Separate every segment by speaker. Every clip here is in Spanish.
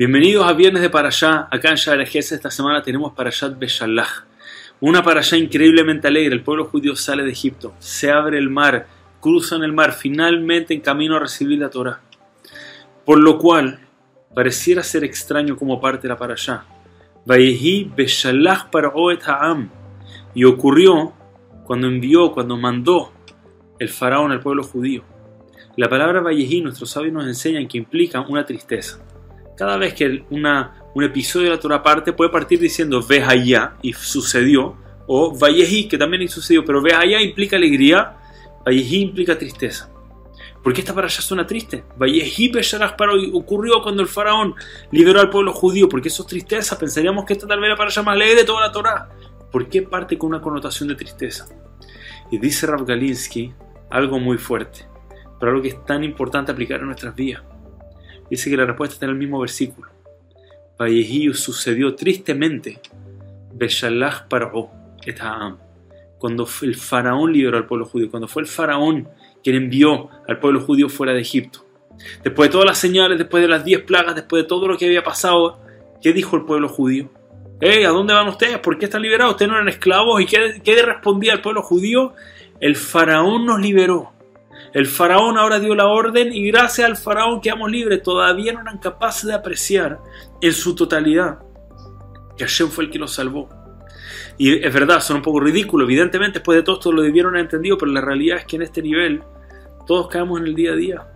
Speaker 1: Bienvenidos a Viernes de Parashá. Acá en Sharejes esta semana tenemos Parashat Beshalach. Una Parashá increíblemente alegre. El pueblo judío sale de Egipto, se abre el mar, cruzan el mar, finalmente en camino a recibir la Torah. Por lo cual, pareciera ser extraño como parte de la Parashá. Vayehi Beshalach Paraoet Ha'am. Y ocurrió cuando envió, cuando mandó el faraón al pueblo judío. La palabra Vayehi, nuestros sabios nos enseñan que implica una tristeza cada vez que un episodio de la Torah parte, puede partir diciendo ve allá y sucedió, o Vallejí, que también sucedió, pero ve allá implica alegría, Vallejí implica tristeza. ¿Por qué esta para allá suena triste? Vallejí para ocurrió cuando el faraón liberó al pueblo judío, porque eso es tristeza, pensaríamos que esta tal vez era para allá más alegre de toda la Torah. ¿Por qué parte con una connotación de tristeza? Y dice Rav Galinsky algo muy fuerte, pero algo que es tan importante aplicar en nuestras vidas. Dice que la respuesta está en el mismo versículo. Vallejío sucedió tristemente. Beshalach paró Cuando el faraón liberó al pueblo judío, cuando fue el faraón quien envió al pueblo judío fuera de Egipto. Después de todas las señales, después de las diez plagas, después de todo lo que había pasado, ¿qué dijo el pueblo judío? ¿a dónde van ustedes? ¿Por qué están liberados? ¿Ustedes no eran esclavos? ¿Y qué, qué respondía el pueblo judío? El faraón nos liberó. El faraón ahora dio la orden y gracias al faraón quedamos libres. Todavía no eran capaces de apreciar en su totalidad que Hashem fue el que los salvó. Y es verdad, son un poco ridículos. Evidentemente, después de todo esto lo debieron haber entendido, pero la realidad es que en este nivel todos caemos en el día a día.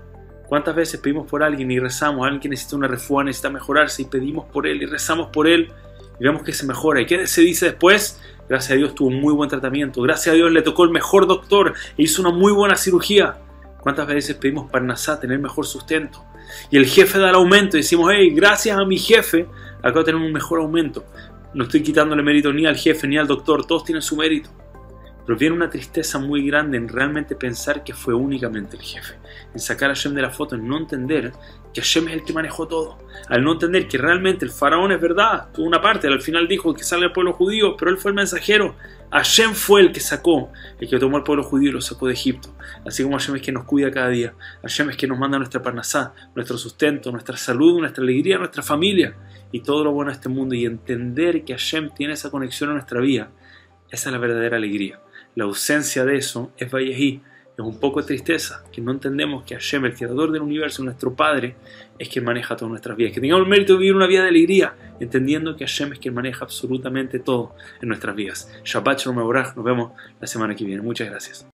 Speaker 1: ¿Cuántas veces pedimos por alguien y rezamos? Alguien que necesita una refugia, necesita mejorarse y pedimos por él y rezamos por él y vemos que se mejora. ¿Y qué se dice después? Gracias a Dios tuvo un muy buen tratamiento. Gracias a Dios le tocó el mejor doctor e hizo una muy buena cirugía. ¿Cuántas veces pedimos Parnasá tener mejor sustento? Y el jefe da el aumento y decimos, hey, gracias a mi jefe, acabo de tener un mejor aumento. No estoy quitándole mérito ni al jefe ni al doctor, todos tienen su mérito. Pero viene una tristeza muy grande en realmente pensar que fue únicamente el jefe, en sacar a Hashem de la foto, en no entender que Hashem es el que manejó todo, al no entender que realmente el faraón es verdad, tuvo una parte, al final dijo que sale el pueblo judío, pero él fue el mensajero, Hashem fue el que sacó, el que tomó al pueblo judío y lo sacó de Egipto, así como Hashem es que nos cuida cada día, Hashem es que nos manda nuestra parnasá, nuestro sustento, nuestra salud, nuestra alegría, nuestra familia. Y todo lo bueno de este mundo. Y entender que Hashem tiene esa conexión en nuestra vida, esa es la verdadera alegría. La ausencia de eso es Vallejí. Es un poco tristeza que no entendemos que Hashem, el creador del universo, nuestro Padre, es quien maneja todas nuestras vidas. Que tengamos el mérito de vivir una vida de alegría, entendiendo que Hashem es quien maneja absolutamente todo en nuestras vidas. Shabbat Shalom Nos vemos la semana que viene. Muchas gracias.